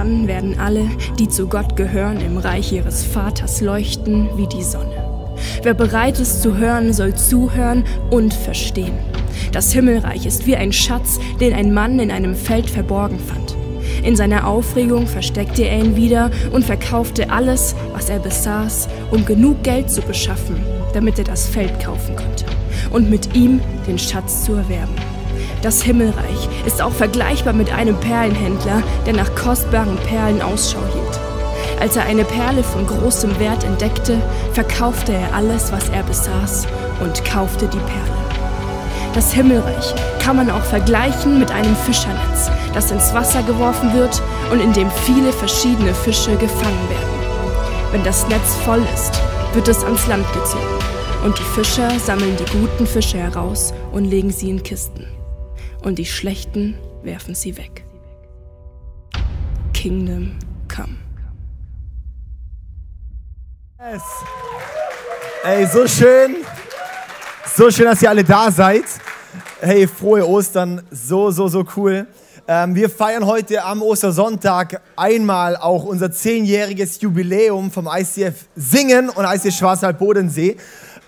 Dann werden alle, die zu Gott gehören, im Reich ihres Vaters leuchten wie die Sonne. Wer bereit ist zu hören, soll zuhören und verstehen. Das Himmelreich ist wie ein Schatz, den ein Mann in einem Feld verborgen fand. In seiner Aufregung versteckte er ihn wieder und verkaufte alles, was er besaß, um genug Geld zu beschaffen, damit er das Feld kaufen konnte und mit ihm den Schatz zu erwerben. Das Himmelreich ist auch vergleichbar mit einem Perlenhändler, der nach kostbaren Perlen Ausschau hielt. Als er eine Perle von großem Wert entdeckte, verkaufte er alles, was er besaß und kaufte die Perle. Das Himmelreich kann man auch vergleichen mit einem Fischernetz, das ins Wasser geworfen wird und in dem viele verschiedene Fische gefangen werden. Wenn das Netz voll ist, wird es ans Land gezogen und die Fischer sammeln die guten Fische heraus und legen sie in Kisten. Und die schlechten werfen sie weg. Kingdom come. Yes. Ey, so schön. So schön, dass ihr alle da seid. Hey, frohe Ostern. So, so, so cool. Ähm, wir feiern heute am Ostersonntag einmal auch unser zehnjähriges Jubiläum vom ICF Singen und ICF Schwarzwald-Bodensee.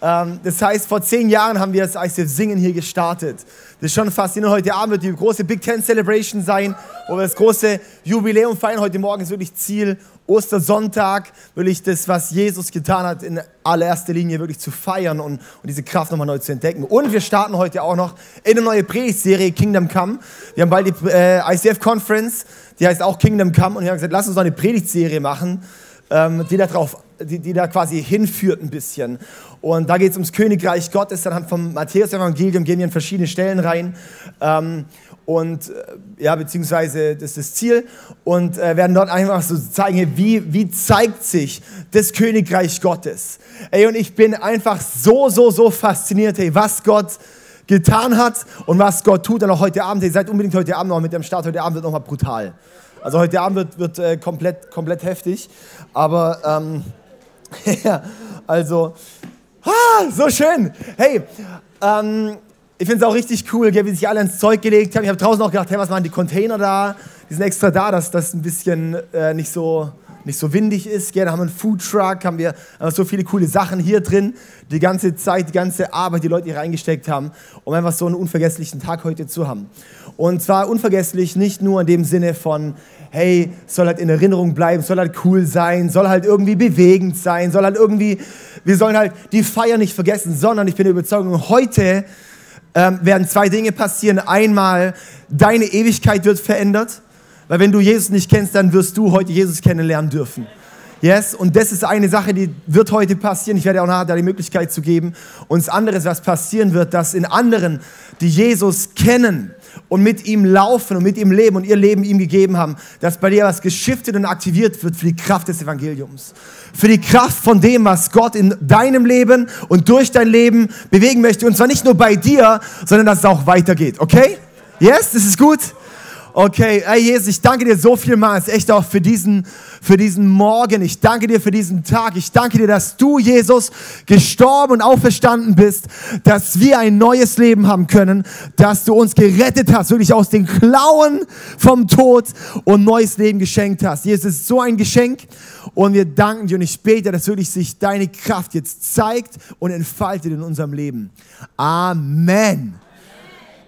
Ähm, das heißt, vor zehn Jahren haben wir das ICF Singen hier gestartet. Das ist schon faszinierend. Heute Abend wird die große Big Ten Celebration sein, wo wir das große Jubiläum feiern. Heute Morgen ist wirklich Ziel Ostersonntag, wirklich das, was Jesus getan hat, in allererster Linie wirklich zu feiern und, und diese Kraft nochmal neu zu entdecken. Und wir starten heute auch noch in eine neue Predigtserie Kingdom Come. Wir haben bald die äh, ICF Conference, die heißt auch Kingdom Come. Und wir haben gesagt, lass uns noch eine Predigtserie machen, ähm, die, da drauf, die, die da quasi hinführt ein bisschen. Und da geht es ums Königreich Gottes. Anhand vom Matthäus-Evangelium gehen wir in verschiedene Stellen rein. Ähm, und äh, ja, beziehungsweise das ist das Ziel und äh, werden dort einfach so zeigen, wie, wie zeigt sich das Königreich Gottes. Ey, und ich bin einfach so, so, so fasziniert, ey, was Gott getan hat und was Gott tut. Und auch heute Abend, ihr seid unbedingt heute Abend noch mit dem Start. Heute Abend wird nochmal brutal. Also heute Abend wird, wird äh, komplett, komplett heftig. Aber ähm, ja, also Ah, so schön. Hey, ähm, ich finde es auch richtig cool, wie sich alle ins Zeug gelegt haben. Ich habe draußen auch gedacht, hey, was machen die Container da? Die sind extra da, dass das ein bisschen äh, nicht, so, nicht so windig ist. Gerne haben wir einen Foodtruck, haben wir so viele coole Sachen hier drin. Die ganze Zeit, die ganze Arbeit, die Leute hier reingesteckt haben, um einfach so einen unvergesslichen Tag heute zu haben. Und zwar unvergesslich nicht nur in dem Sinne von, hey, soll halt in Erinnerung bleiben, soll halt cool sein, soll halt irgendwie bewegend sein, soll halt irgendwie, wir sollen halt die Feier nicht vergessen, sondern ich bin der Überzeugung, heute ähm, werden zwei Dinge passieren. Einmal, deine Ewigkeit wird verändert, weil wenn du Jesus nicht kennst, dann wirst du heute Jesus kennenlernen dürfen. Yes, und das ist eine Sache, die wird heute passieren. Ich werde auch nachher da die Möglichkeit zu geben. Und das andere, was passieren wird, dass in anderen, die Jesus kennen, und mit ihm laufen und mit ihm leben und ihr Leben ihm gegeben haben, dass bei dir was geschiftet und aktiviert wird für die Kraft des Evangeliums. Für die Kraft von dem, was Gott in deinem Leben und durch dein Leben bewegen möchte. Und zwar nicht nur bei dir, sondern dass es auch weitergeht. Okay? Yes, das ist gut? Okay, hey Jesus, ich danke dir so vielmals, echt auch für diesen, für diesen Morgen. Ich danke dir für diesen Tag. Ich danke dir, dass du, Jesus, gestorben und auferstanden bist, dass wir ein neues Leben haben können, dass du uns gerettet hast, wirklich aus den Klauen vom Tod und neues Leben geschenkt hast. Jesus, es ist so ein Geschenk und wir danken dir und ich bete, dass wirklich sich deine Kraft jetzt zeigt und entfaltet in unserem Leben. Amen.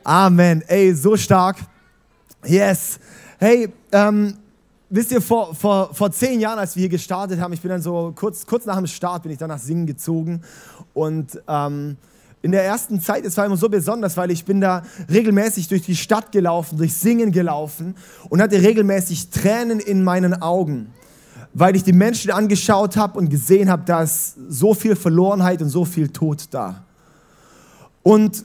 Amen. Ey, so stark. Yes. Hey, ähm, wisst ihr, vor, vor, vor zehn Jahren, als wir hier gestartet haben, ich bin dann so kurz, kurz nach dem Start, bin ich dann nach Singen gezogen und ähm, in der ersten Zeit, es war immer so besonders, weil ich bin da regelmäßig durch die Stadt gelaufen, durch Singen gelaufen und hatte regelmäßig Tränen in meinen Augen, weil ich die Menschen angeschaut habe und gesehen habe, da ist so viel Verlorenheit und so viel Tod da. Und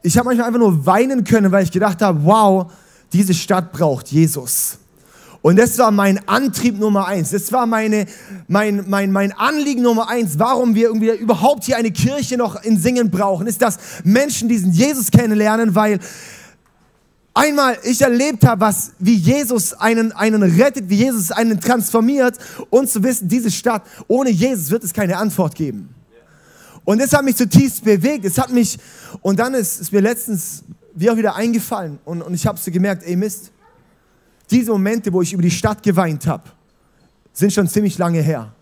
ich habe manchmal einfach nur weinen können, weil ich gedacht habe, wow, diese Stadt braucht Jesus. Und das war mein Antrieb Nummer eins. Das war meine, mein, mein, mein Anliegen Nummer eins, warum wir irgendwie überhaupt hier eine Kirche noch in Singen brauchen, ist, dass Menschen diesen Jesus kennenlernen, weil einmal ich erlebt habe, was, wie Jesus einen, einen rettet, wie Jesus einen transformiert und zu wissen, diese Stadt, ohne Jesus wird es keine Antwort geben. Und das hat mich zutiefst bewegt. Es hat mich, und dann ist es mir letztens wie auch wieder eingefallen und, und ich habe so gemerkt, ey Mist, diese Momente, wo ich über die Stadt geweint habe, sind schon ziemlich lange her.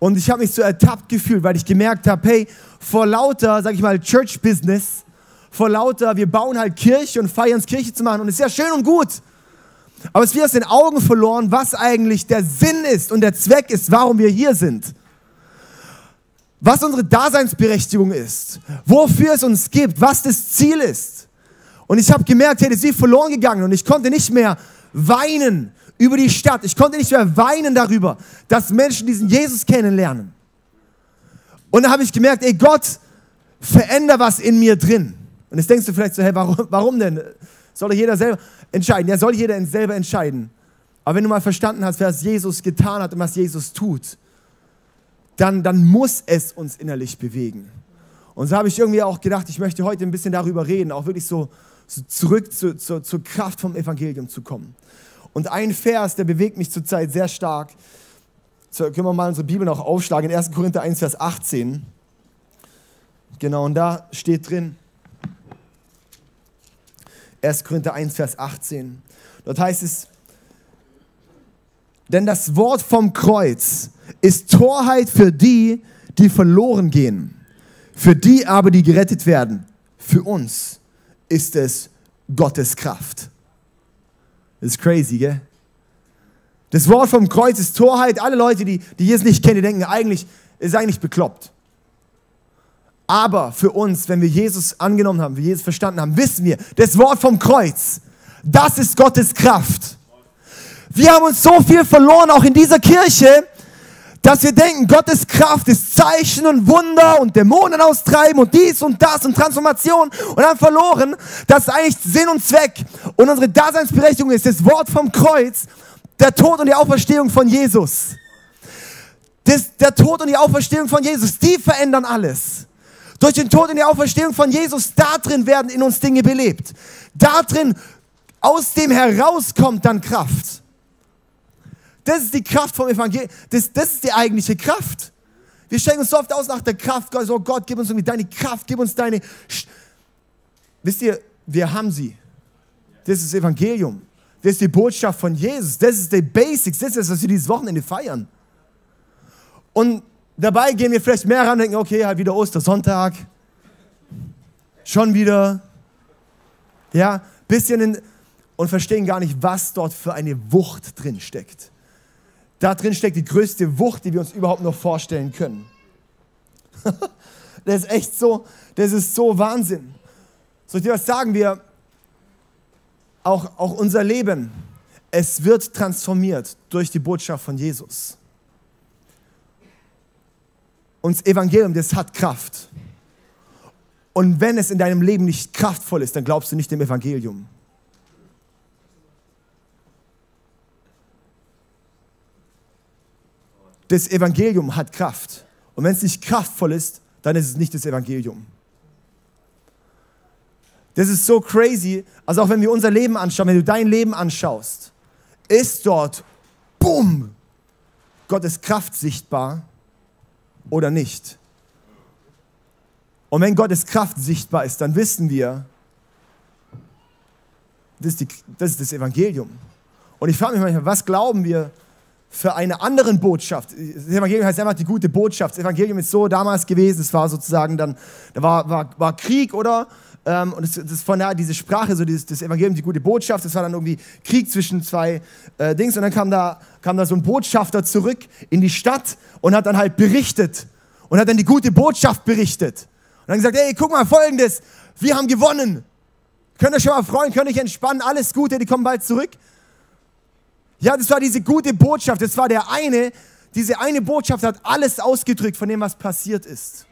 Und ich habe mich so ertappt gefühlt, weil ich gemerkt habe, hey, vor lauter, sag ich mal, Church Business, vor lauter, wir bauen halt Kirche und feiern es Kirche zu machen und ist ja schön und gut. Aber es wird aus den Augen verloren, was eigentlich der Sinn ist und der Zweck ist, warum wir hier sind. Was unsere Daseinsberechtigung ist, wofür es uns gibt, was das Ziel ist. Und ich habe gemerkt, hey, das ist wie verloren gegangen und ich konnte nicht mehr weinen über die Stadt. Ich konnte nicht mehr weinen darüber, dass Menschen diesen Jesus kennenlernen. Und dann habe ich gemerkt, ey Gott, veränder was in mir drin. Und jetzt denkst du vielleicht so, hey, warum, warum denn? Soll jeder selber entscheiden? Ja, soll jeder selber entscheiden. Aber wenn du mal verstanden hast, was Jesus getan hat und was Jesus tut, dann, dann muss es uns innerlich bewegen. Und so habe ich irgendwie auch gedacht, ich möchte heute ein bisschen darüber reden, auch wirklich so, so zurück zu, zu, zur Kraft vom Evangelium zu kommen. Und ein Vers, der bewegt mich zurzeit sehr stark. So, können wir mal unsere Bibel noch aufschlagen, in 1. Korinther 1, Vers 18. Genau, und da steht drin, 1. Korinther 1, Vers 18. Dort heißt es, denn das Wort vom Kreuz ist Torheit für die, die verloren gehen. Für die aber, die gerettet werden. Für uns ist es Gottes Kraft. Das ist crazy, gell? Das Wort vom Kreuz ist Torheit. Alle Leute, die, die es nicht kennen, die denken eigentlich, ist eigentlich bekloppt. Aber für uns, wenn wir Jesus angenommen haben, wir Jesus verstanden haben, wissen wir, das Wort vom Kreuz, das ist Gottes Kraft. Wir haben uns so viel verloren, auch in dieser Kirche, dass wir denken, Gottes Kraft ist Zeichen und Wunder und Dämonen austreiben und dies und das und Transformation und haben verloren, dass eigentlich Sinn und Zweck und unsere Daseinsberechtigung ist das Wort vom Kreuz, der Tod und die Auferstehung von Jesus. Das, der Tod und die Auferstehung von Jesus, die verändern alles. Durch den Tod und die Auferstehung von Jesus, da drin werden in uns Dinge belebt. Da drin, aus dem herauskommt dann Kraft. Das ist die Kraft vom Evangelium. Das, das ist die eigentliche Kraft. Wir stellen uns so oft aus nach der Kraft. Gott, oh Gott, gib uns irgendwie deine Kraft, gib uns deine. Sch Wisst ihr, wir haben sie. Das ist das Evangelium. Das ist die Botschaft von Jesus. Das ist die Basics. Das ist das, was wir dieses Wochenende feiern. Und dabei gehen wir vielleicht mehr ran und denken, okay, halt wieder Ostersonntag. Schon wieder. Ja, bisschen in, und verstehen gar nicht, was dort für eine Wucht drin steckt. Da drin steckt die größte Wucht, die wir uns überhaupt noch vorstellen können. das ist echt so, das ist so Wahnsinn. Soll ich dir was sagen? Wir, auch, auch unser Leben, es wird transformiert durch die Botschaft von Jesus. Und das Evangelium, das hat Kraft. Und wenn es in deinem Leben nicht kraftvoll ist, dann glaubst du nicht dem Evangelium. Das Evangelium hat Kraft. Und wenn es nicht kraftvoll ist, dann ist es nicht das Evangelium. Das ist so crazy. Also auch wenn wir unser Leben anschauen, wenn du dein Leben anschaust, ist dort, bumm, Gottes Kraft sichtbar oder nicht. Und wenn Gottes Kraft sichtbar ist, dann wissen wir, das ist, die, das, ist das Evangelium. Und ich frage mich manchmal, was glauben wir, für eine andere Botschaft. Das Evangelium heißt einfach die gute Botschaft. Das Evangelium ist so damals gewesen, es war sozusagen dann, da war, war, war Krieg, oder? Ähm, und das, das von da, diese Sprache, so dieses, das Evangelium, die gute Botschaft, das war dann irgendwie Krieg zwischen zwei äh, Dings. Und dann kam da, kam da so ein Botschafter zurück in die Stadt und hat dann halt berichtet. Und hat dann die gute Botschaft berichtet. Und dann gesagt, hey, guck mal, folgendes, wir haben gewonnen. Könnt ihr schon mal freuen, könnt ihr entspannen, alles Gute, die kommen bald zurück. Ja, das war diese gute Botschaft. Das war der eine, diese eine Botschaft hat alles ausgedrückt von dem, was passiert ist.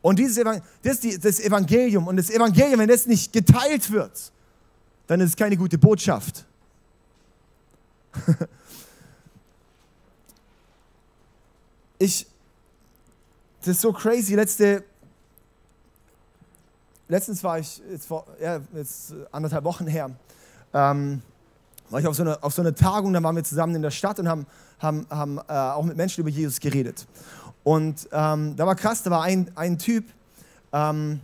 Und dieses Evangelium, das ist das Evangelium. Und das Evangelium, wenn das nicht geteilt wird, dann ist es keine gute Botschaft. ich, das ist so crazy. Letzte, letztens war ich, jetzt vor ja, jetzt anderthalb Wochen her, ähm, war ich auf so eine, auf so eine Tagung, da waren wir zusammen in der Stadt und haben, haben, haben äh, auch mit Menschen über Jesus geredet. Und ähm, da war krass, da war ein, ein Typ, ähm,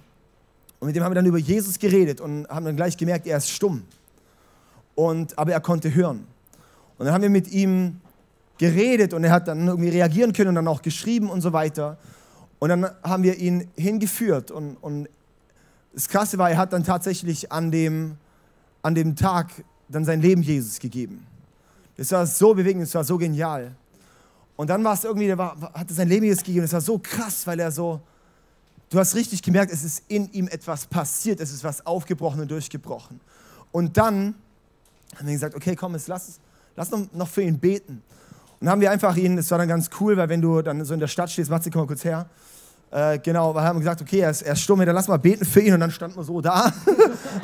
und mit dem haben wir dann über Jesus geredet und haben dann gleich gemerkt, er ist stumm. Und, aber er konnte hören. Und dann haben wir mit ihm geredet und er hat dann irgendwie reagieren können und dann auch geschrieben und so weiter. Und dann haben wir ihn hingeführt und, und das Krasse war, er hat dann tatsächlich an dem, an dem Tag dann sein Leben Jesus gegeben. Das war so bewegend, das war so genial. Und dann war es irgendwie, der war, hat er sein Leben Jesus gegeben. Das war so krass, weil er so, du hast richtig gemerkt, es ist in ihm etwas passiert, es ist was aufgebrochen und durchgebrochen. Und dann haben wir gesagt, okay, komm, jetzt lass, lass noch, noch für ihn beten. Und haben wir einfach ihn, das war dann ganz cool, weil wenn du dann so in der Stadt stehst, Matze, komm mal kurz her. Äh, genau, wir haben gesagt, okay, er ist, er ist stumm, dann lass mal beten für ihn. Und dann standen wir so da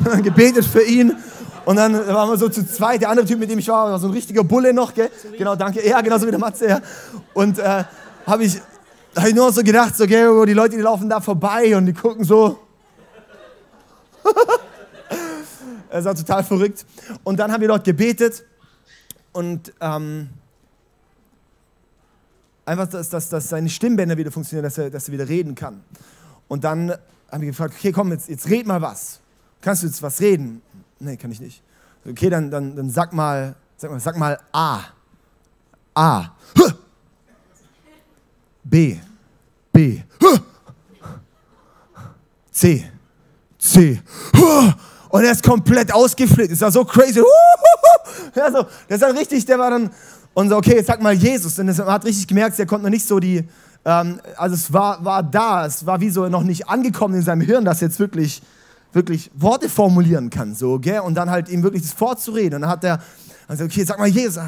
dann gebetet für ihn. Und dann waren wir so zu zweit. Der andere Typ, mit dem ich war, war so ein richtiger Bulle noch, gell? Genau, danke. Ja, genauso wie der Matze, ja. Und äh, habe ich, hab ich nur so gedacht, so, gell, die Leute, die laufen da vorbei und die gucken so. Es war total verrückt. Und dann haben wir dort gebetet und ähm, einfach, dass, dass, dass seine Stimmbänder wieder funktionieren, dass er, dass er wieder reden kann. Und dann haben wir gefragt, okay, komm, jetzt, jetzt red mal was. Kannst du jetzt was reden? Nee, kann ich nicht. Okay, dann, dann, dann sag mal, sag mal, sag mal A. A. B. B. C. C. Und er ist komplett ausgeflippt. Das war so crazy. Ja, so, das war richtig, der war dann, und so, okay, jetzt sag mal Jesus. Und er hat richtig gemerkt, er konnte noch nicht so die, ähm, also es war, war da, es war wie so noch nicht angekommen in seinem Hirn, dass jetzt wirklich, wirklich Worte formulieren kann, so, gell? Und dann halt ihm wirklich das vorzureden. Und dann hat er, also, okay, sag mal Jesus.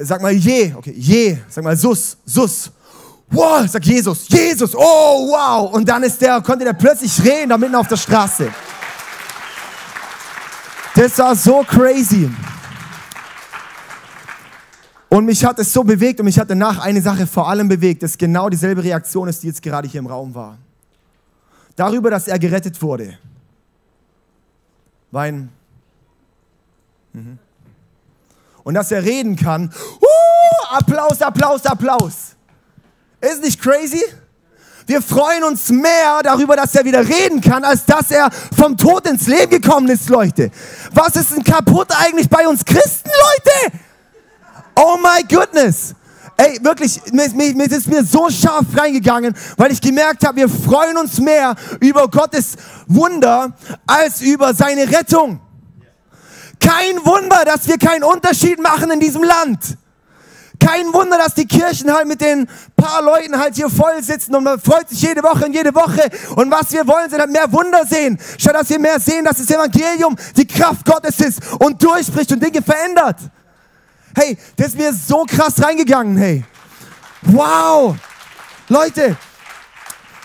Sag mal je, okay, je, sag mal sus, sus. Wow, sag Jesus, Jesus, oh wow. Und dann ist der, konnte der plötzlich reden, da mitten auf der Straße. Das war so crazy. Und mich hat es so bewegt und mich hat danach eine Sache vor allem bewegt, dass genau dieselbe Reaktion ist, die jetzt gerade hier im Raum war. Darüber, dass er gerettet wurde. Wein. Mhm. Und dass er reden kann. Uh, Applaus, Applaus, Applaus. Ist nicht crazy? Wir freuen uns mehr darüber, dass er wieder reden kann, als dass er vom Tod ins Leben gekommen ist, Leute. Was ist denn kaputt eigentlich bei uns Christen, Leute? Oh my goodness! Ey, wirklich, mir ist mir so scharf reingegangen, weil ich gemerkt habe, wir freuen uns mehr über Gottes Wunder als über seine Rettung. Kein Wunder, dass wir keinen Unterschied machen in diesem Land. Kein Wunder, dass die Kirchen halt mit den paar Leuten halt hier voll sitzen und man freut sich jede Woche und jede Woche. Und was wir wollen, sind halt mehr Wunder sehen. Statt dass wir mehr sehen, dass das Evangelium die Kraft Gottes ist und durchbricht und Dinge verändert. Hey, das ist mir so krass reingegangen, hey. Wow. Leute,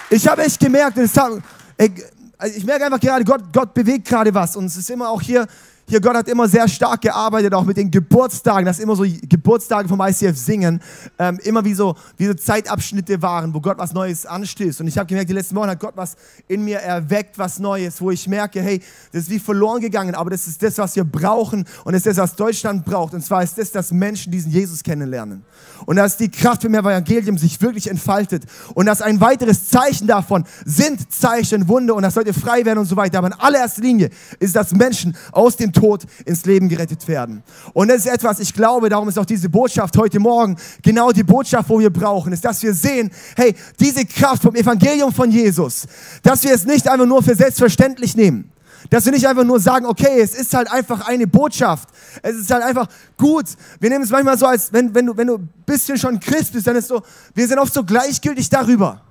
ich habe echt gemerkt, ich merke einfach gerade, Gott, Gott bewegt gerade was. Und es ist immer auch hier, hier, Gott hat immer sehr stark gearbeitet, auch mit den Geburtstagen, dass immer so Geburtstage vom ICF singen, ähm, immer wie so, wie so Zeitabschnitte waren, wo Gott was Neues anstößt. Und ich habe gemerkt, die letzten Wochen hat Gott was in mir erweckt, was Neues, wo ich merke, hey, das ist wie verloren gegangen, aber das ist das, was wir brauchen und das ist das, was Deutschland braucht. Und zwar ist das, dass Menschen diesen Jesus kennenlernen. Und dass die Kraft mehr Evangelium sich wirklich entfaltet. Und dass ein weiteres Zeichen davon sind Zeichen, Wunder und dass Leute frei werden und so weiter. Aber in allererster Linie ist, dass Menschen aus dem Tod ins Leben gerettet werden. Und das ist etwas, ich glaube, darum ist auch diese Botschaft heute Morgen genau die Botschaft, wo wir brauchen, ist, dass wir sehen, hey, diese Kraft vom Evangelium von Jesus, dass wir es nicht einfach nur für selbstverständlich nehmen. Dass wir nicht einfach nur sagen, okay, es ist halt einfach eine Botschaft. Es ist halt einfach gut. Wir nehmen es manchmal so, als wenn, wenn, du, wenn du ein bisschen schon Christ bist, dann ist so, wir sind oft so gleichgültig darüber.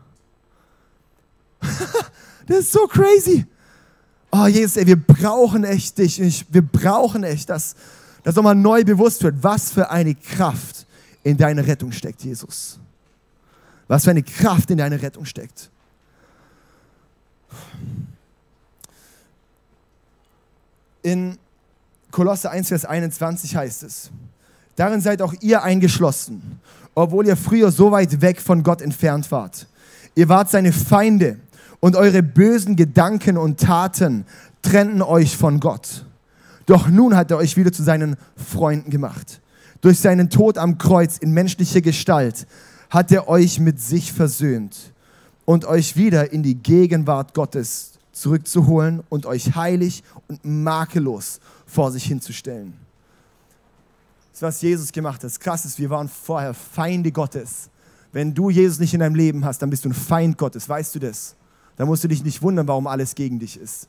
das ist so crazy oh Jesus, ey, wir brauchen echt dich. Ich, wir brauchen echt, dass das nochmal neu bewusst wird, was für eine Kraft in deiner Rettung steckt, Jesus. Was für eine Kraft in deiner Rettung steckt. In Kolosse 1, Vers 21 heißt es, darin seid auch ihr eingeschlossen, obwohl ihr früher so weit weg von Gott entfernt wart. Ihr wart seine Feinde und eure bösen Gedanken und Taten trennten euch von Gott. Doch nun hat er euch wieder zu seinen Freunden gemacht. Durch seinen Tod am Kreuz in menschlicher Gestalt hat er euch mit sich versöhnt und euch wieder in die Gegenwart Gottes zurückzuholen und euch heilig und makellos vor sich hinzustellen. Das was Jesus gemacht hat. Das Krasse ist, wir waren vorher Feinde Gottes. Wenn du Jesus nicht in deinem Leben hast, dann bist du ein Feind Gottes. Weißt du das? Da musst du dich nicht wundern, warum alles gegen dich ist.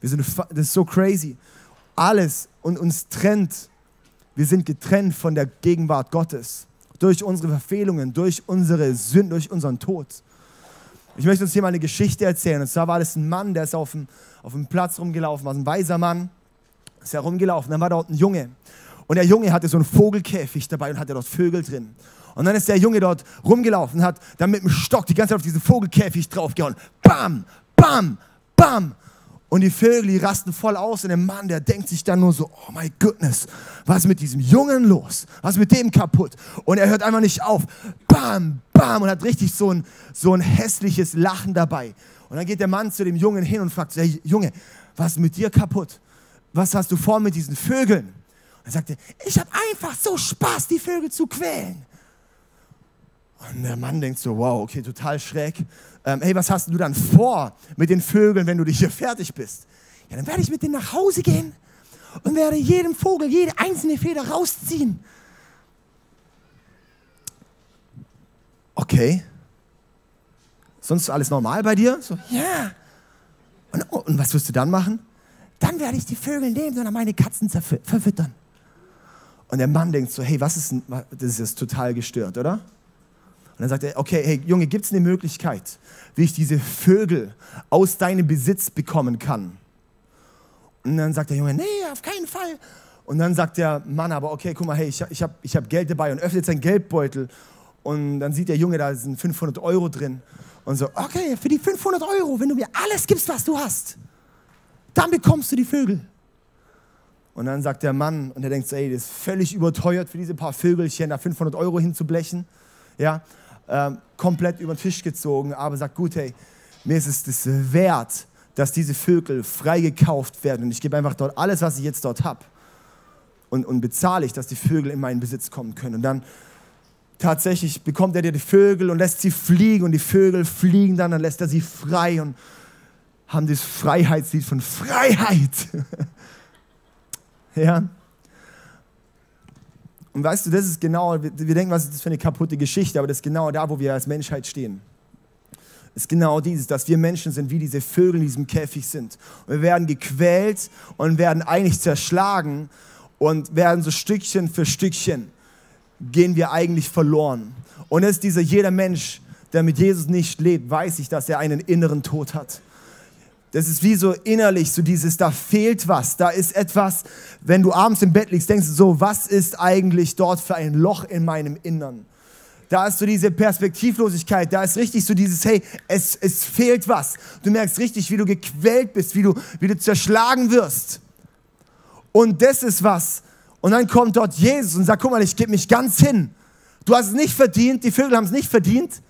Wir sind, das ist so crazy. Alles und uns trennt. Wir sind getrennt von der Gegenwart Gottes. Durch unsere Verfehlungen, durch unsere Sünden, durch unseren Tod. Ich möchte uns hier mal eine Geschichte erzählen. Und zwar war das ein Mann, der ist auf dem, auf dem Platz rumgelaufen, war ein weiser Mann, ist herumgelaufen. Dann war dort ein Junge. Und der Junge hatte so einen Vogelkäfig dabei und hatte dort Vögel drin. Und dann ist der Junge dort rumgelaufen hat dann mit dem Stock die ganze Zeit auf diesen Vogelkäfig draufgehauen. Bam, bam, bam. Und die Vögel, die rasten voll aus und der Mann, der denkt sich dann nur so, oh my goodness, was ist mit diesem Jungen los? Was ist mit dem kaputt? Und er hört einfach nicht auf. Bam, bam und hat richtig so ein, so ein hässliches Lachen dabei. Und dann geht der Mann zu dem Jungen hin und fragt, hey Junge, was ist mit dir kaputt? Was hast du vor mit diesen Vögeln? Und er sagte, ich habe einfach so Spaß, die Vögel zu quälen. Und der Mann denkt so, wow, okay, total schräg. Ähm, hey, was hast du dann vor mit den Vögeln, wenn du dich hier fertig bist? Ja, dann werde ich mit denen nach Hause gehen und werde jedem Vogel jede einzelne Feder rausziehen. Okay. Sonst alles normal bei dir? So, ja. Und, und was wirst du dann machen? Dann werde ich die Vögel nehmen und meine Katzen verfüttern. Und der Mann denkt so, hey, was ist denn, das ist total gestört, oder? Und dann sagt er, okay, hey Junge, gibt es eine Möglichkeit, wie ich diese Vögel aus deinem Besitz bekommen kann? Und dann sagt der Junge, nee, auf keinen Fall. Und dann sagt der Mann aber, okay, guck mal, hey, ich, ich habe ich hab Geld dabei und öffnet seinen Geldbeutel. Und dann sieht der Junge, da sind 500 Euro drin. Und so, okay, für die 500 Euro, wenn du mir alles gibst, was du hast, dann bekommst du die Vögel. Und dann sagt der Mann, und er denkt so, ey, das ist völlig überteuert für diese paar Vögelchen, da 500 Euro hinzublechen. Ja, ähm, komplett über den Tisch gezogen, aber sagt, gut, hey, mir ist es das wert, dass diese Vögel freigekauft werden und ich gebe einfach dort alles, was ich jetzt dort habe und, und bezahle ich, dass die Vögel in meinen Besitz kommen können. Und dann tatsächlich bekommt er dir die Vögel und lässt sie fliegen und die Vögel fliegen dann, dann lässt er sie frei und haben das Freiheitslied von Freiheit. ja. Und weißt du, das ist genau, wir, denken, was ist das für eine kaputte Geschichte, aber das ist genau da, wo wir als Menschheit stehen. Ist genau dieses, dass wir Menschen sind, wie diese Vögel in diesem Käfig sind. Und wir werden gequält und werden eigentlich zerschlagen und werden so Stückchen für Stückchen gehen wir eigentlich verloren. Und es ist dieser jeder Mensch, der mit Jesus nicht lebt, weiß ich, dass er einen inneren Tod hat. Das ist wie so innerlich, so dieses, da fehlt was, da ist etwas, wenn du abends im Bett liegst, denkst du so, was ist eigentlich dort für ein Loch in meinem Innern? Da ist so diese Perspektivlosigkeit, da ist richtig so dieses, hey, es, es fehlt was. Du merkst richtig, wie du gequält bist, wie du, wie du zerschlagen wirst. Und das ist was. Und dann kommt dort Jesus und sagt, guck mal, ich gebe mich ganz hin. Du hast es nicht verdient, die Vögel haben es nicht verdient,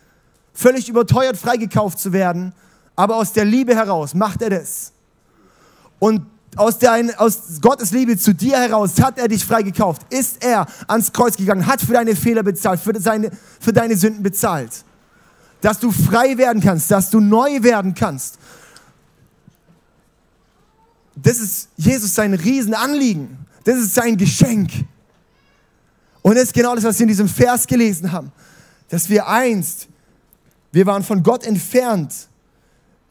völlig überteuert freigekauft zu werden aber aus der Liebe heraus macht er das. Und aus, der, aus Gottes Liebe zu dir heraus hat er dich freigekauft. Ist er ans Kreuz gegangen, hat für deine Fehler bezahlt, für, seine, für deine Sünden bezahlt. Dass du frei werden kannst, dass du neu werden kannst. Das ist Jesus sein Riesenanliegen. Das ist sein Geschenk. Und das ist genau das, was wir in diesem Vers gelesen haben. Dass wir einst, wir waren von Gott entfernt,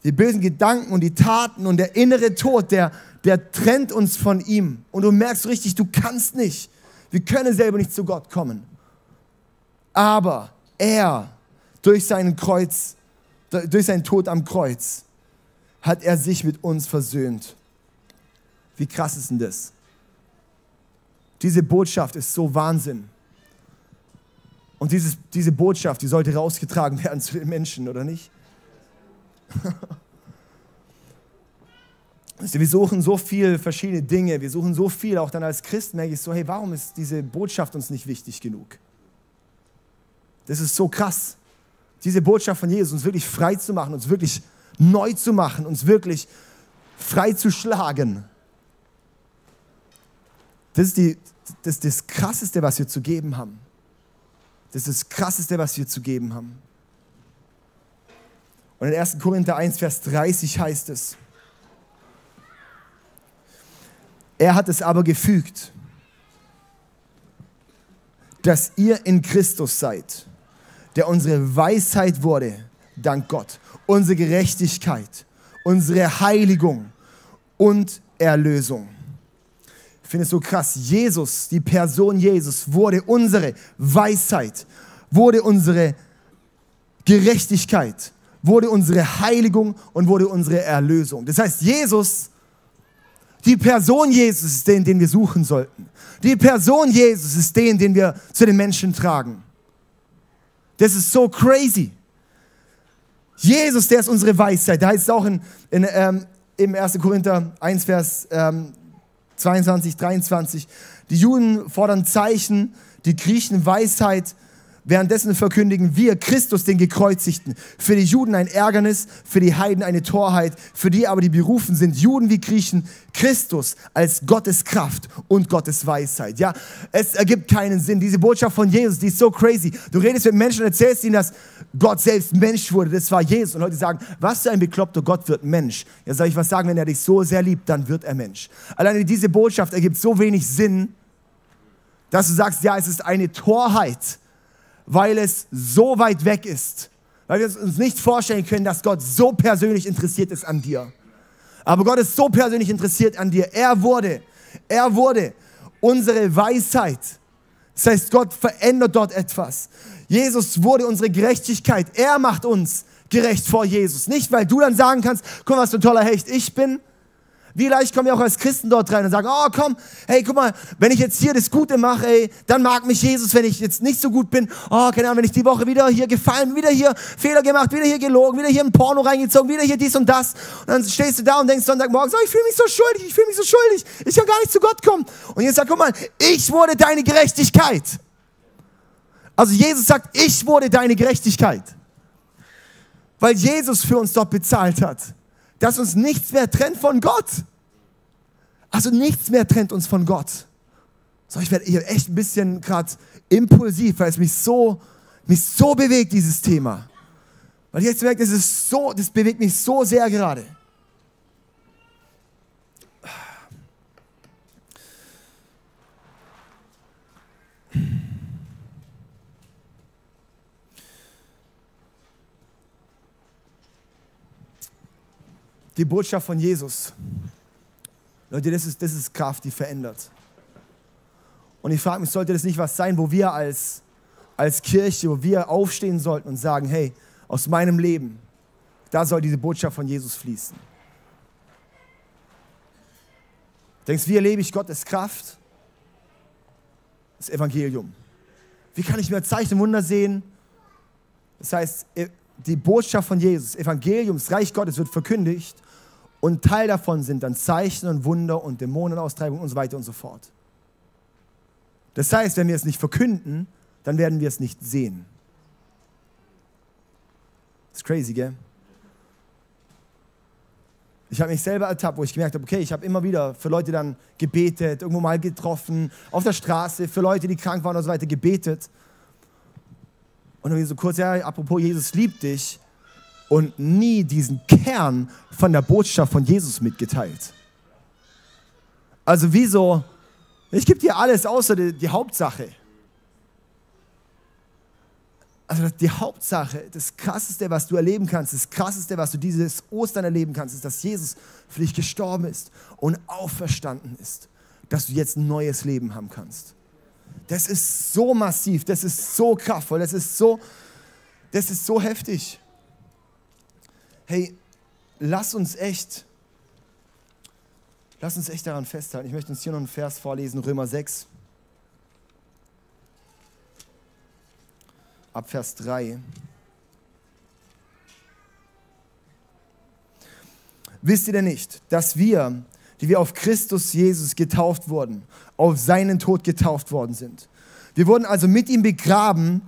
die bösen Gedanken und die Taten und der innere Tod, der, der trennt uns von ihm. Und du merkst richtig, du kannst nicht. Wir können selber nicht zu Gott kommen. Aber er, durch seinen Kreuz, durch seinen Tod am Kreuz, hat er sich mit uns versöhnt. Wie krass ist denn das? Diese Botschaft ist so Wahnsinn. Und dieses, diese Botschaft, die sollte rausgetragen werden zu den Menschen, oder nicht? wir suchen so viel verschiedene Dinge, wir suchen so viel, auch dann als Christen merke ich so, hey, warum ist diese Botschaft uns nicht wichtig genug? Das ist so krass. Diese Botschaft von Jesus, uns wirklich frei zu machen, uns wirklich neu zu machen, uns wirklich frei zu schlagen. Das ist, die, das, ist das Krasseste, was wir zu geben haben. Das ist das Krasseste, was wir zu geben haben. Und in 1. Korinther 1, Vers 30 heißt es, er hat es aber gefügt, dass ihr in Christus seid, der unsere Weisheit wurde, dank Gott, unsere Gerechtigkeit, unsere Heiligung und Erlösung. Ich finde es so krass. Jesus, die Person Jesus, wurde unsere Weisheit, wurde unsere Gerechtigkeit, wurde unsere Heiligung und wurde unsere Erlösung. Das heißt, Jesus, die Person Jesus ist den, den wir suchen sollten. Die Person Jesus ist den, den wir zu den Menschen tragen. Das ist so crazy. Jesus, der ist unsere Weisheit. Da heißt es auch in, in, ähm, im 1. Korinther 1, Vers ähm, 22, 23. Die Juden fordern Zeichen, die Griechen Weisheit, Währenddessen verkündigen wir Christus, den Gekreuzigten. Für die Juden ein Ärgernis, für die Heiden eine Torheit, für die aber, die berufen sind, Juden wie Griechen, Christus als Gottes Kraft und Gottes Weisheit. Ja, es ergibt keinen Sinn. Diese Botschaft von Jesus, die ist so crazy. Du redest mit Menschen und erzählst ihnen, dass Gott selbst Mensch wurde. Das war Jesus. Und Leute sagen, was für ein bekloppter Gott wird Mensch. Ja, soll ich was sagen? Wenn er dich so sehr liebt, dann wird er Mensch. Alleine diese Botschaft ergibt so wenig Sinn, dass du sagst, ja, es ist eine Torheit weil es so weit weg ist. Weil wir uns nicht vorstellen können, dass Gott so persönlich interessiert ist an dir. Aber Gott ist so persönlich interessiert an dir. Er wurde, er wurde unsere Weisheit. Das heißt, Gott verändert dort etwas. Jesus wurde unsere Gerechtigkeit. Er macht uns gerecht vor Jesus. Nicht, weil du dann sagen kannst, guck was für ein toller Hecht ich bin, wie leicht kommen wir auch als Christen dort rein und sagen, oh komm, hey, guck mal, wenn ich jetzt hier das Gute mache, ey, dann mag mich Jesus, wenn ich jetzt nicht so gut bin, oh, keine Ahnung, wenn ich die Woche wieder hier gefallen, wieder hier Fehler gemacht, wieder hier gelogen, wieder hier ein Porno reingezogen, wieder hier dies und das. Und dann stehst du da und denkst Sonntagmorgen, oh, ich fühle mich so schuldig, ich fühle mich so schuldig, ich kann gar nicht zu Gott kommen. Und Jesus sagt, guck mal, ich wurde deine Gerechtigkeit. Also Jesus sagt, ich wurde deine Gerechtigkeit. Weil Jesus für uns dort bezahlt hat dass uns nichts mehr trennt von Gott. Also nichts mehr trennt uns von Gott. So, ich werde hier echt ein bisschen gerade impulsiv, weil es mich so, mich so bewegt, dieses Thema. Weil ich jetzt merke, das ist so, das bewegt mich so sehr gerade. Die Botschaft von Jesus. Leute, das ist, das ist Kraft, die verändert. Und ich frage mich, sollte das nicht was sein, wo wir als, als Kirche, wo wir aufstehen sollten und sagen, hey, aus meinem Leben, da soll diese Botschaft von Jesus fließen. Denkst, wie erlebe ich Gottes Kraft? Das Evangelium. Wie kann ich mehr Zeichen und Wunder sehen? Das heißt, die Botschaft von Jesus, Evangelium, das Reich Gottes wird verkündigt und Teil davon sind dann Zeichen und Wunder und Dämonenaustreibung und so weiter und so fort. Das heißt, wenn wir es nicht verkünden, dann werden wir es nicht sehen. Das ist crazy, gell? Ich habe mich selber ertappt, wo ich gemerkt habe, okay, ich habe immer wieder für Leute dann gebetet, irgendwo mal getroffen, auf der Straße, für Leute, die krank waren und so weiter gebetet. Und dann so kurz, ja, apropos, Jesus liebt dich und nie diesen Kern von der Botschaft von Jesus mitgeteilt. Also wieso, ich gebe dir alles außer die, die Hauptsache. Also die Hauptsache, das Krasseste, was du erleben kannst, das Krasseste, was du dieses Ostern erleben kannst, ist, dass Jesus für dich gestorben ist und auferstanden ist, dass du jetzt ein neues Leben haben kannst. Das ist so massiv, das ist so kraftvoll, das ist so, das ist so heftig hey, lass uns echt, lass uns echt daran festhalten. Ich möchte uns hier noch einen Vers vorlesen, Römer 6, ab Vers 3. Wisst ihr denn nicht, dass wir, die wir auf Christus Jesus getauft wurden, auf seinen Tod getauft worden sind? Wir wurden also mit ihm begraben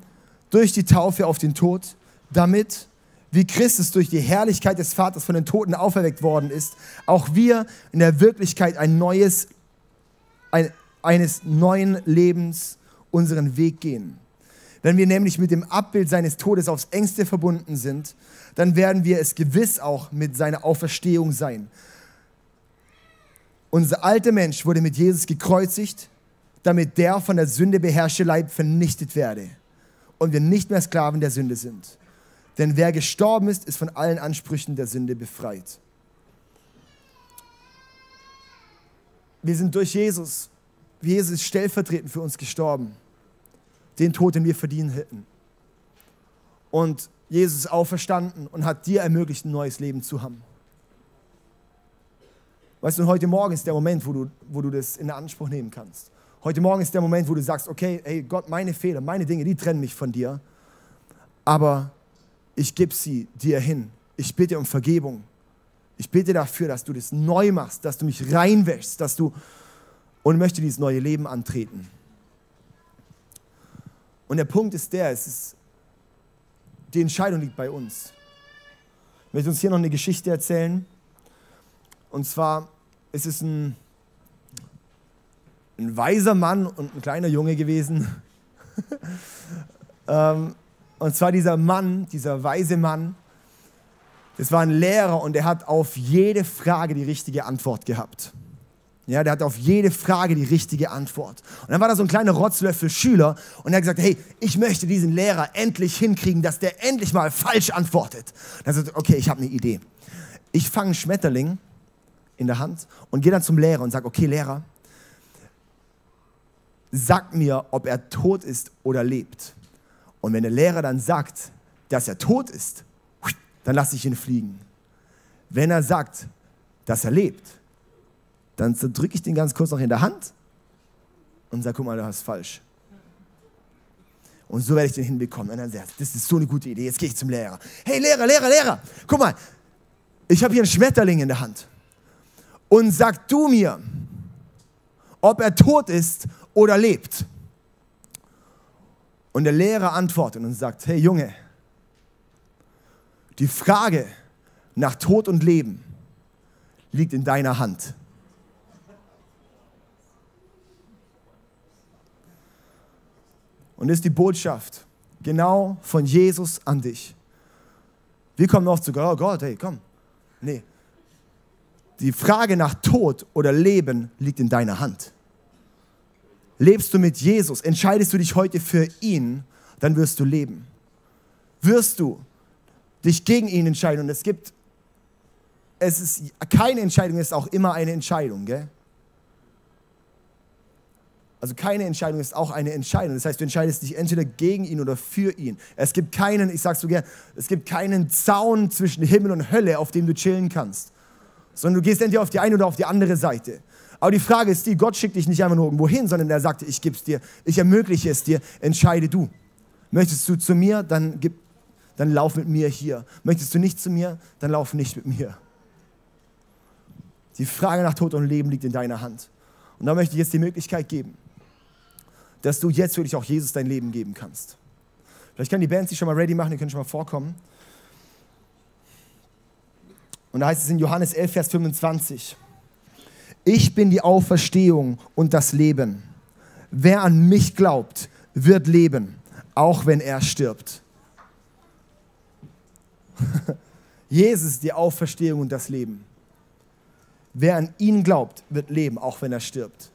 durch die Taufe auf den Tod, damit wie Christus durch die Herrlichkeit des Vaters von den Toten auferweckt worden ist, auch wir in der Wirklichkeit ein neues, ein, eines neuen Lebens unseren Weg gehen. Wenn wir nämlich mit dem Abbild seines Todes aufs engste verbunden sind, dann werden wir es gewiss auch mit seiner Auferstehung sein. Unser alter Mensch wurde mit Jesus gekreuzigt, damit der von der Sünde beherrschte Leib vernichtet werde und wir nicht mehr Sklaven der Sünde sind. Denn wer gestorben ist, ist von allen Ansprüchen der Sünde befreit. Wir sind durch Jesus, Jesus ist stellvertretend für uns gestorben, den Tod, den wir verdienen hätten. Und Jesus ist auferstanden und hat dir ermöglicht, ein neues Leben zu haben. Weißt du, heute Morgen ist der Moment, wo du, wo du das in Anspruch nehmen kannst. Heute Morgen ist der Moment, wo du sagst, okay, hey Gott, meine Fehler, meine Dinge, die trennen mich von dir. Aber ich gebe sie dir hin. Ich bitte um Vergebung. Ich bitte dafür, dass du das neu machst, dass du mich reinwäschst, dass du und möchte dieses neue Leben antreten. Und der Punkt ist der, es ist, die Entscheidung liegt bei uns. Ich möchte uns hier noch eine Geschichte erzählen. Und zwar ist es ein, ein weiser Mann und ein kleiner Junge gewesen. ähm, und zwar dieser Mann, dieser weise Mann, das war ein Lehrer und er hat auf jede Frage die richtige Antwort gehabt. Ja, der hat auf jede Frage die richtige Antwort. Und dann war da so ein kleiner Rotzlöffel Schüler und er hat gesagt, hey, ich möchte diesen Lehrer endlich hinkriegen, dass der endlich mal falsch antwortet. Er sagt, okay, ich habe eine Idee. Ich fange einen Schmetterling in der Hand und gehe dann zum Lehrer und sage, okay, Lehrer, sag mir, ob er tot ist oder lebt. Und wenn der Lehrer dann sagt, dass er tot ist, dann lasse ich ihn fliegen. Wenn er sagt, dass er lebt, dann drücke ich den ganz kurz noch in der Hand und sage, guck mal, du hast falsch. Und so werde ich den hinbekommen. Und dann sagt das ist so eine gute Idee, jetzt gehe ich zum Lehrer. Hey Lehrer, Lehrer, Lehrer, guck mal, ich habe hier einen Schmetterling in der Hand. Und sag du mir, ob er tot ist oder lebt. Und der Lehrer antwortet und sagt, hey Junge, die Frage nach Tod und Leben liegt in deiner Hand. Und ist die Botschaft genau von Jesus an dich. Wir kommen oft zu Gott, oh Gott, hey, komm. Nee. Die Frage nach Tod oder Leben liegt in deiner Hand. Lebst du mit Jesus, entscheidest du dich heute für ihn, dann wirst du leben. Wirst du dich gegen ihn entscheiden und es gibt, es ist, keine Entscheidung ist auch immer eine Entscheidung, gell? Also keine Entscheidung ist auch eine Entscheidung. Das heißt, du entscheidest dich entweder gegen ihn oder für ihn. Es gibt keinen, ich sag's so gern, es gibt keinen Zaun zwischen Himmel und Hölle, auf dem du chillen kannst. Sondern du gehst entweder auf die eine oder auf die andere Seite. Aber die Frage ist die, Gott schickt dich nicht einfach nur irgendwo hin, sondern er sagt, ich gib's dir, ich ermögliche es dir, entscheide du. Möchtest du zu mir, dann, gib, dann lauf mit mir hier. Möchtest du nicht zu mir, dann lauf nicht mit mir. Die Frage nach Tod und Leben liegt in deiner Hand. Und da möchte ich jetzt die Möglichkeit geben, dass du jetzt wirklich auch Jesus dein Leben geben kannst. Vielleicht kann die Band sich schon mal ready machen, die können schon mal vorkommen. Und da heißt es in Johannes 11, Vers 25 ich bin die Auferstehung und das Leben. Wer an mich glaubt, wird leben, auch wenn er stirbt. Jesus ist die Auferstehung und das Leben. Wer an ihn glaubt, wird leben, auch wenn er stirbt.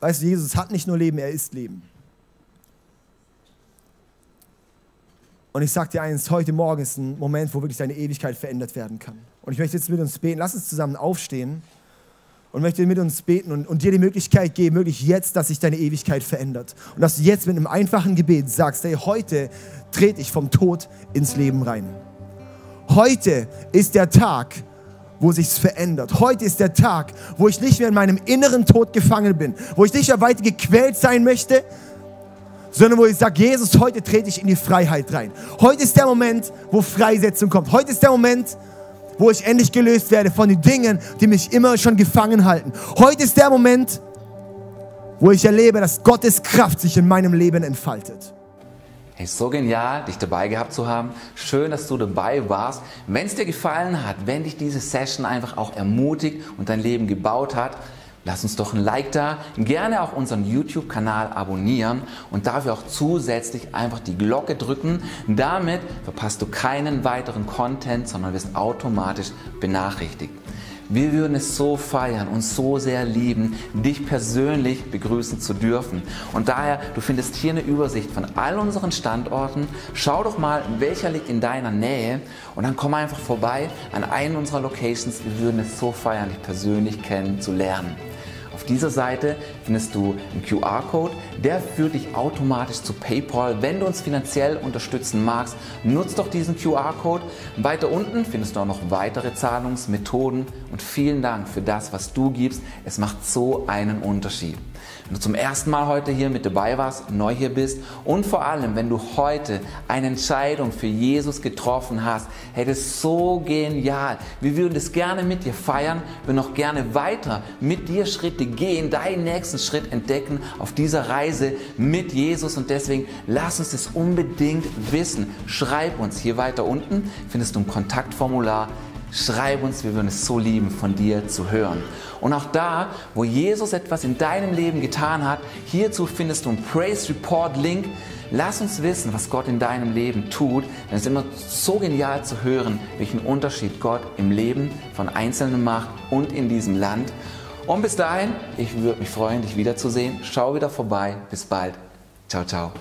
Weißt du, Jesus hat nicht nur Leben, er ist Leben. Und ich sage dir eins, heute Morgen ist ein Moment, wo wirklich deine Ewigkeit verändert werden kann. Und ich möchte jetzt mit uns beten. Lass uns zusammen aufstehen und möchte mit uns beten und, und dir die Möglichkeit geben, wirklich jetzt, dass sich deine Ewigkeit verändert. Und dass du jetzt mit einem einfachen Gebet sagst, hey, heute trete ich vom Tod ins Leben rein. Heute ist der Tag, wo sich's verändert. Heute ist der Tag, wo ich nicht mehr in meinem inneren Tod gefangen bin, wo ich nicht mehr weiter gequält sein möchte, sondern wo ich sage, Jesus, heute trete ich in die Freiheit rein. Heute ist der Moment, wo Freisetzung kommt. Heute ist der Moment, wo ich endlich gelöst werde von den Dingen, die mich immer schon gefangen halten. Heute ist der Moment, wo ich erlebe, dass Gottes Kraft sich in meinem Leben entfaltet. Hey, so genial, dich dabei gehabt zu haben. Schön, dass du dabei warst. Wenn es dir gefallen hat, wenn dich diese Session einfach auch ermutigt und dein Leben gebaut hat, Lass uns doch ein Like da, gerne auch unseren YouTube-Kanal abonnieren und dafür auch zusätzlich einfach die Glocke drücken. Damit verpasst du keinen weiteren Content, sondern wirst automatisch benachrichtigt. Wir würden es so feiern und so sehr lieben, dich persönlich begrüßen zu dürfen. Und daher, du findest hier eine Übersicht von all unseren Standorten. Schau doch mal, welcher liegt in deiner Nähe und dann komm einfach vorbei an einen unserer Locations. Wir würden es so feiern, dich persönlich kennenzulernen. Auf dieser Seite findest du einen QR-Code, der führt dich automatisch zu PayPal. Wenn du uns finanziell unterstützen magst, nutzt doch diesen QR-Code. Weiter unten findest du auch noch weitere Zahlungsmethoden und vielen Dank für das, was du gibst. Es macht so einen Unterschied. Wenn du zum ersten Mal heute hier mit dabei warst, neu hier bist und vor allem, wenn du heute eine Entscheidung für Jesus getroffen hast, hey, das ist so genial. Wir würden das gerne mit dir feiern, wir noch gerne weiter mit dir Schritte gehen, deinen nächsten Schritt entdecken auf dieser Reise mit Jesus und deswegen lass uns das unbedingt wissen. Schreib uns hier weiter unten, findest du ein Kontaktformular Schreib uns, wir würden es so lieben, von dir zu hören. Und auch da, wo Jesus etwas in deinem Leben getan hat, hierzu findest du einen Praise Report Link. Lass uns wissen, was Gott in deinem Leben tut. Denn es ist immer so genial zu hören, welchen Unterschied Gott im Leben von Einzelnen macht und in diesem Land. Und bis dahin, ich würde mich freuen, dich wiederzusehen. Schau wieder vorbei. Bis bald. Ciao, ciao.